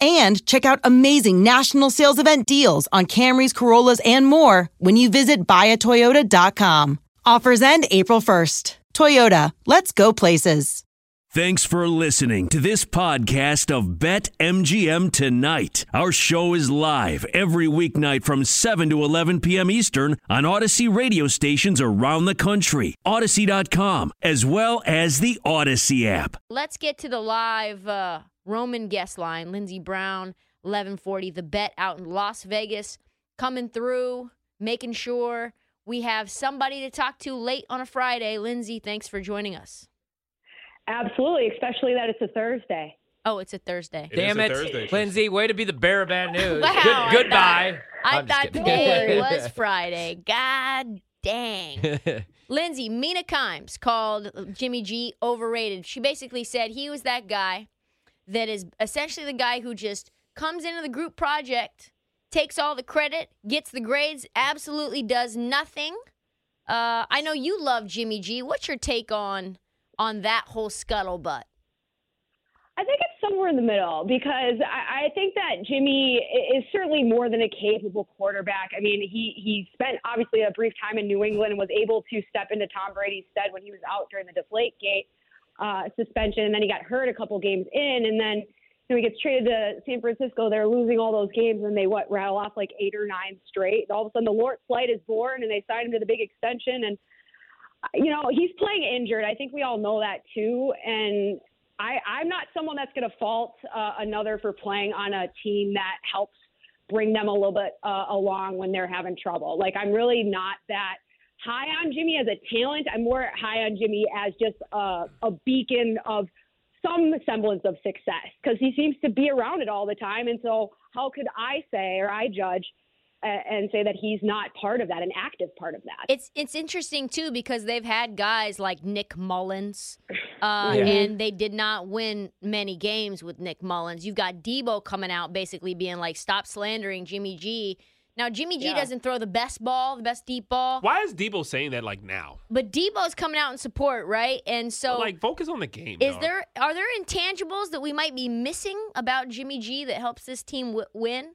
and check out amazing national sales event deals on Camrys, Corollas, and more when you visit buyatoyota.com. Offers end April 1st. Toyota, let's go places. Thanks for listening to this podcast of Bet MGM Tonight. Our show is live every weeknight from 7 to 11 p.m. Eastern on Audacy radio stations around the country, Audacy.com, as well as the Audacy app. Let's get to the live uh, Roman guest line. Lindsey Brown, 1140, the bet out in Las Vegas, coming through, making sure we have somebody to talk to late on a Friday. Lindsey, thanks for joining us. Absolutely, especially that it's a Thursday. Oh, it's a Thursday. It Damn it, Thursday. Lindsay! Way to be the bearer of bad news. Wow, Good, I goodbye. I I'm thought kidding. today was Friday. God dang. Lindsay, Mina Kimes called Jimmy G overrated. She basically said he was that guy that is essentially the guy who just comes into the group project, takes all the credit, gets the grades, absolutely does nothing. Uh, I know you love Jimmy G. What's your take on on that whole scuttlebutt? I think it's somewhere in the middle because I, I think that Jimmy is certainly more than a capable quarterback. I mean, he he spent obviously a brief time in New England and was able to step into Tom Brady's stead when he was out during the Deflategate uh, suspension, and then he got hurt a couple games in, and then you know he gets traded to San Francisco. They're losing all those games, and they what rattle off like eight or nine straight. All of a sudden, the Lord Flight is born, and they sign him to the big extension, and you know he's playing injured. I think we all know that too, and I, I'm not someone that's going to fault uh, another for playing on a team that helps bring them a little bit uh, along when they're having trouble. Like I'm really not that high on Jimmy as a talent. I'm more high on Jimmy as just a, a beacon of some semblance of success because he seems to be around it all the time. And so how could I say or I judge uh, and say that he's not part of that, an active part of that? It's it's interesting too because they've had guys like Nick Mullens, uh, Yeah. and they did not win many games with Nick Mullens. You've got Deebo coming out basically being like, "Stop slandering Jimmy G." Now Jimmy G Yeah. doesn't throw the best ball, the best deep ball, Why is Deebo saying that like now? but Deebo's coming out in support, right? And so, like focus on the game. is dog. there are there intangibles that we might be missing about Jimmy G that helps this team w- win?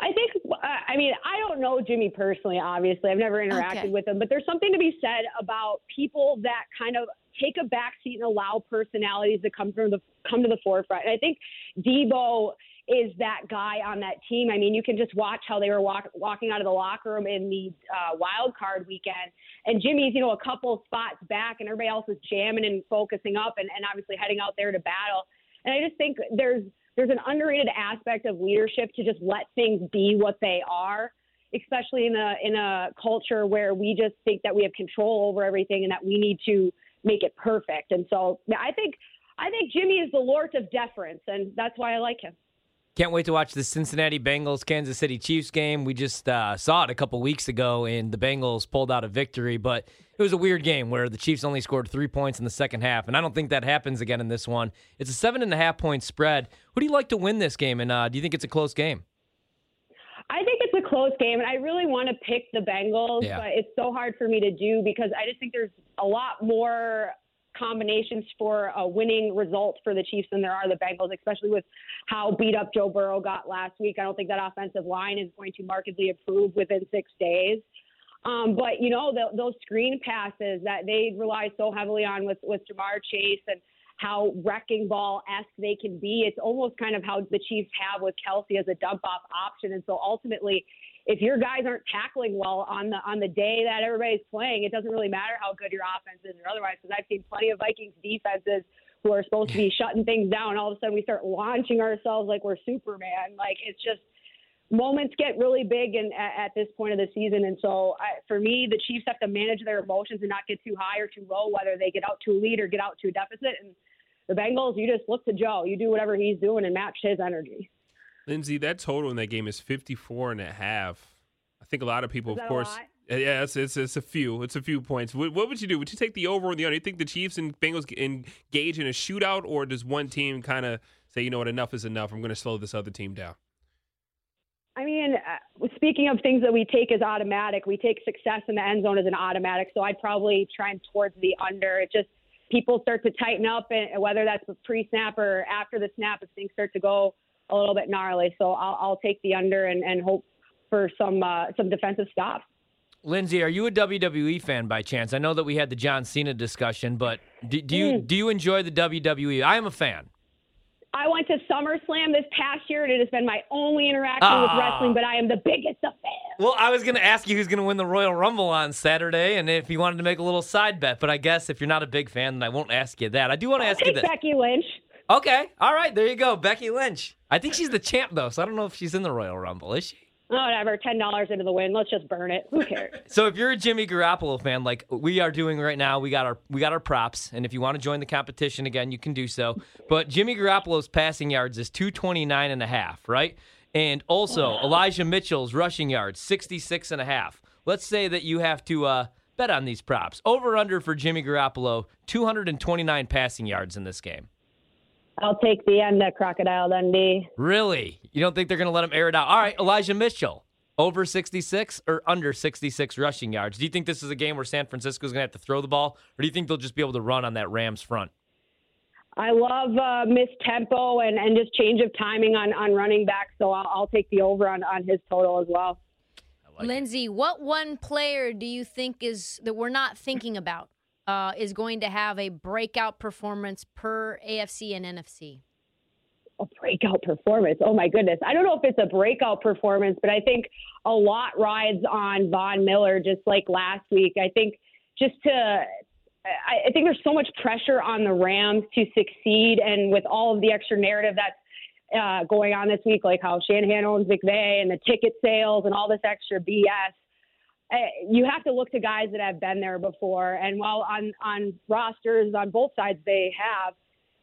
I think, uh, I mean, I don't know Jimmy personally, obviously. I've never interacted Okay. with him, but there's something to be said about people that kind of take a backseat and allow personalities to come from the come to the forefront. And I think Deebo is that guy on that team. I mean, you can just watch how they were walk, walking out of the locker room in the uh, wild card weekend, and Jimmy's, you know, a couple spots back, and everybody else is jamming and focusing up, and, and obviously heading out there to battle. And I just think there's there's an underrated aspect of leadership to just let things be what they are, especially in a in a culture where we just think that we have control over everything and that we need to make it perfect. And so I think I think Jimmy is the Lord of deference, and that's why I like him. Can't wait to watch the Cincinnati Bengals Kansas City Chiefs game. We just uh, saw it a couple weeks ago, and the Bengals pulled out a victory, but it was a weird game where the Chiefs only scored three points in the second half, and I don't think that happens again in this one. It's a seven and a half point spread. Who do you like to win this game, and uh, do you think it's a close game? I think it's a close game, and I really want to pick the Bengals, Yeah. but it's so hard for me to do because I just think there's a lot more combinations for a winning result for the Chiefs than there are the Bengals, especially with how beat up Joe Burrow got last week. I don't think that offensive line is going to markedly improve within six days. Um, but you know the, those screen passes that they rely so heavily on with with Ja'Marr Chase and how wrecking ball esque they can be. It's almost kind of how the Chiefs have with Kelce as a dump off option. And so ultimately, if your guys aren't tackling well on the on the day that everybody's playing, it doesn't really matter how good your offense is or otherwise. Because I've seen plenty of Vikings defenses who are supposed to be shutting things down. All of a sudden, we start launching ourselves like we're Superman. Like it's just moments get really big and at, at this point of the season. And so I, for me, the Chiefs have to manage their emotions and not get too high or too low, whether they get out to a lead or get out to a deficit. And the Bengals, you just look to Joe. You do whatever he's doing and match his energy. Lindsay, that total in that game is 54 and a half. I think a lot of people, of course. Uh, Yeah, it's, it's it's a few. It's a few points. What, what would you do? Would you take the over or the under? Do You think the Chiefs and Bengals engage in a shootout, or does one team kind of say, you know what, enough is enough. I'm going to slow this other team down. I mean, uh, speaking of things that we take as automatic, we take success in the end zone as an automatic. So I'd probably trend towards the under. It just people start to tighten up, and whether that's pre-snap or after the snap, if things start to go a little bit gnarly. So I'll, I'll take the under and, and hope for some uh, some defensive stops. Lindsay, are you a WWE fan by chance? I know that we had the John Cena discussion, but do, do you do you enjoy the WWE? I am a fan. I went to SummerSlam this past year, and it has been my only interaction with Ah. wrestling. But I am the biggest of fans. Well, I was going to ask you who's going to win the Royal Rumble on Saturday, and if you wanted to make a little side bet. But I guess if you're not a big fan, then I won't ask you that. I do want to ask you this. Becky Lynch. Okay, all right, there you go, Becky Lynch. I think she's the champ though, so I don't know if she's in the Royal Rumble, is she? Whatever. Ten dollars into the win. Let's just burn it. Who cares? So if you're a Jimmy Garoppolo fan, like we are doing right now, we got our we got our props, and if you want to join the competition again, you can do so. But Jimmy Garoppolo's passing yards is 229 and a half, right? And also Elijah Mitchell's rushing yards 66 and a half. Let's say that you have to uh, bet on these props. Over under for Jimmy Garoppolo, 229 passing yards in this game. I'll take the end at Crocodile Dundee. Really? You don't think they're going to let him air it out? All right, Elijah Mitchell, over 66 or under 66 rushing yards. Do you think this is a game where San Francisco is going to have to throw the ball, or do you think they'll just be able to run on that Rams front? I love uh, miss tempo and, and just change of timing on, on running back. So I'll, I'll take the over on, on his total as well. Lindsay, what one player do you think is that we're not thinking about uh, is going to have a breakout performance per AFC and NFC? A breakout performance. Oh my goodness. I don't know if it's a breakout performance, but I think a lot rides on Von Miller just like last week. I think just to I think there's so much pressure on the Rams to succeed, and with all of the extra narrative that's uh, going on this week, like how Shanahan owns McVay and the ticket sales and all this extra BS, Eh, you have to look to guys that have been there before. And while on on rosters on both sides they have,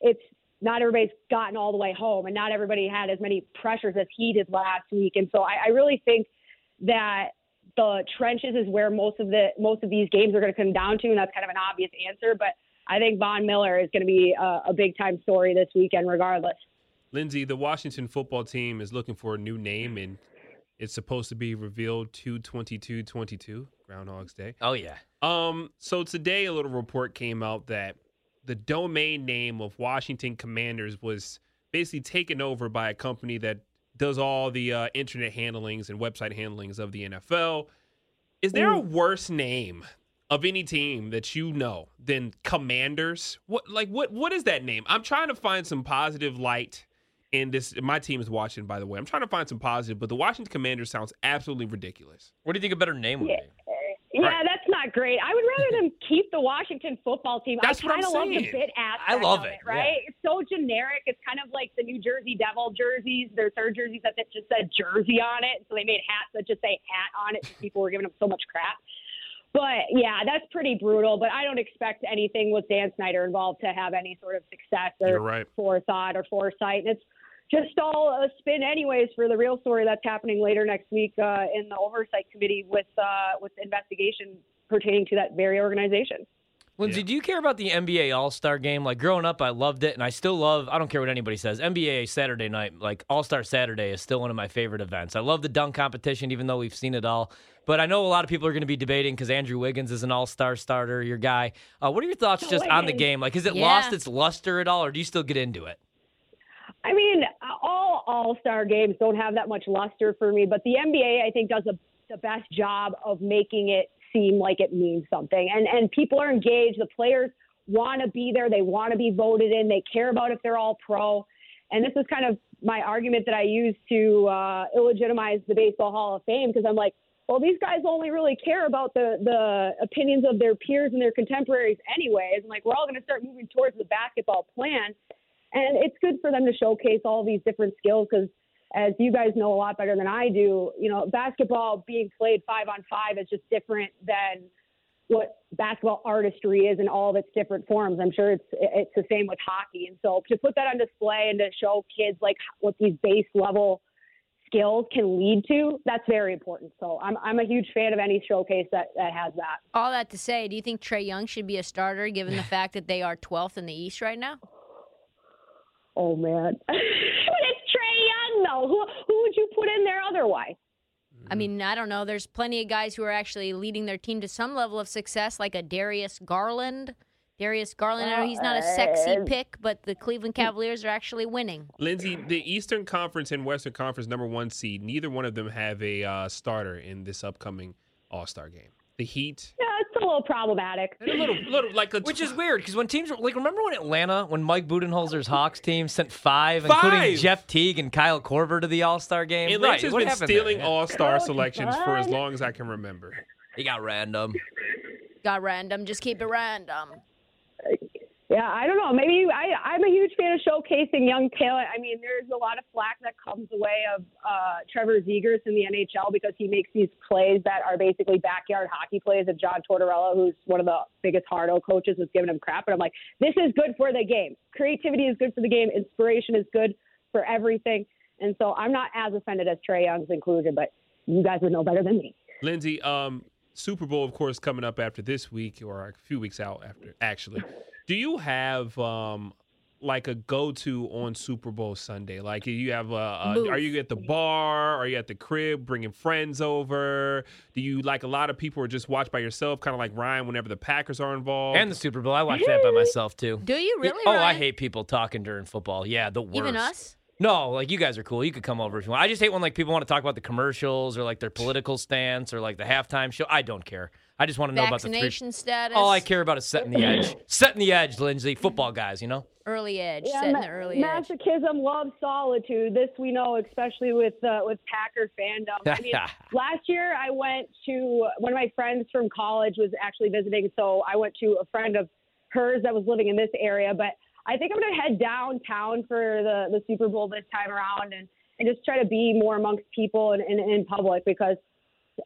it's not everybody's gotten all the way home, and not everybody had as many pressures as he did last week. And so I, I really think that the trenches is where most of the most of these games are going to come down to, and that's kind of an obvious answer. But I think Von Miller is going to be a, a big time story this weekend, regardless. Lindsay, the Washington football team is looking for a new name, and it's supposed to be revealed 22222, Groundhog's Day. Oh, yeah. Um, so today a little report came out that the domain name of Washington Commanders was basically taken over by a company that does all the uh, internet handlings and website handlings of the NFL. Is there a worse name of any team that you know than Commanders? What like what what is that name? I'm trying to find some positive light in this. My team is watching, by the way. I'm trying to find some positive, but the Washington Commanders sounds absolutely ridiculous. What do you think a better name would Yeah. be? Yeah, Right. that's not great. I would rather them keep the Washington football team. That's I what I'm kind of love the saying. bit aspect. I love of it, right? It's so generic. It's kind of like the New Jersey Devil jerseys. Their third jerseys that just said Jersey on it, so they made hats that just say hat on it. because People were giving them so much crap. But yeah, that's pretty brutal. But I don't expect anything with Dan Snyder involved to have any sort of success or You're right. forethought or foresight. And it's just all a spin, anyways, for the real story that's happening later next week uh, in the oversight committee with uh, with investigation pertaining to that very organization. Lindsay, Yeah. do you care about the NBA All Star game? Like growing up, I loved it, and I still love. I don't care what anybody says. NBA Saturday night, like All Star Saturday, is still one of my favorite events. I love the dunk competition, even though we've seen it all. But I know a lot of people are going to be debating because Andrew Wiggins is an All Star starter, your guy. Uh, what are your thoughts just on the game? Like, has it Yeah. lost its luster at all, or do you still get into it? I mean, all All Star games don't have that much luster for me, but the NBA I think does a, the best job of making it seem like it means something, and and people are engaged. The players want to be there. They want to be voted in. They care about if they're all pro. And this is kind of my argument that I use to uh, illegitimize the Baseball Hall of Fame because I'm like, well, these guys only really care about the the opinions of their peers and their contemporaries, anyways. And like, we're all going to start moving towards the basketball plan. And it's good for them to showcase all these different skills because, as you guys know a lot better than I do, you know, basketball being played five on five is just different than what basketball artistry is in all of its different forms. I'm sure it's it's the same with hockey. And so to put that on display and to show kids like what these base level skills can lead to, that's very important. So I'm I'm a huge fan of any showcase that that has that. All that to say, do you think Trae Young should be a starter given the fact that they are 12th in the East right now? Oh man, but it's Trae Young though. Who who would you put in there otherwise? I mean, I don't know. There's plenty of guys who are actually leading their team to some level of success, like a Darius Garland. Darius Garland, I know he's not a sexy Uh, pick, but the Cleveland Cavaliers are actually winning. Lindsay, the Eastern Conference and Western Conference number one seed, neither one of them have a uh, starter in this upcoming All Star game. The Heat, Yeah, it's a little problematic. and a little, little like a Which is weird because when teams like remember when Atlanta, when Mike Budenholzer's Hawks team sent five, including Jeff Teague and Kyle Korver to the All Star game. Atlanta's right, been stealing All Star Coach selections for as long as I can remember. He got random. Got random. Just keep it random. Yeah, I don't know. Maybe I, I'm a huge fan of showcasing young talent. I mean, there's a lot of flack that comes away of uh, Trevor Zegras in the NHL because he makes these plays that are basically backyard hockey plays. And John Tortorella, who's one of the biggest hardo coaches, was giving him crap. But I'm like, this is good for the game. Creativity is good for the game. Inspiration is good for everything. And so I'm not as offended as Trae Young's inclusion, but you guys would know better than me. Lindsay, um, Super Bowl, of course, coming up after this week or a few weeks out after. Actually, do you have um, like a go-to on Super Bowl Sunday? Like, you have a, a are you at the bar? Are you at the crib bringing friends over? Do you like a lot of people or just watch by yourself, kind of like Ryan whenever the Packers are involved? And the Super Bowl. I watch that by myself too. Do you really? Oh, I hate people talking during football. Yeah, the worst. Even us? No, like you guys are cool. You could come over if you want. I just hate when like people want to talk about the commercials or like their political stance or like the halftime show. I don't care. I just want to know about the three. Vaccination status. All I care about is setting the edge. setting the edge, Lindsay. Football guys, you know. Early edge. Yeah, setting ma- the early edge. masochism loves solitude. This we know, especially with uh, with Packer fandom. I mean, last year I went to one of my friends from college was actually visiting, so I went to a friend of hers that was living in this area. But I think I'm going to head downtown for the the Super Bowl this time around and and just try to be more amongst people and in, in public because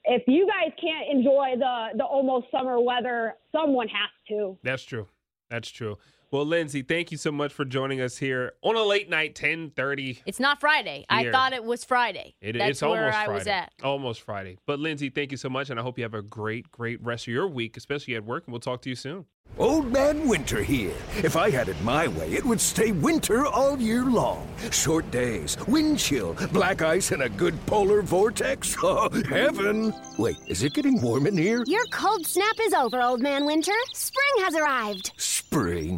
if you guys can't enjoy the the almost summer weather, someone has to. That's true. That's true. Well, Lindsay, thank you so much for joining us here on a late night, ten thirty. It's not Friday. I thought it was Friday. It, That's it's where almost I Friday. was at. Almost Friday. But Lindsay, thank you so much, and I hope you have a great, great rest of your week, especially at work. And we'll talk to you soon. Old Man Winter here. If I had it my way, it would stay winter all year long. Short days, wind chill, black ice, and a good polar vortex. Oh, heaven! Wait, is it getting warm in here? Your cold snap is over, Old Man Winter. Spring has arrived. Spring.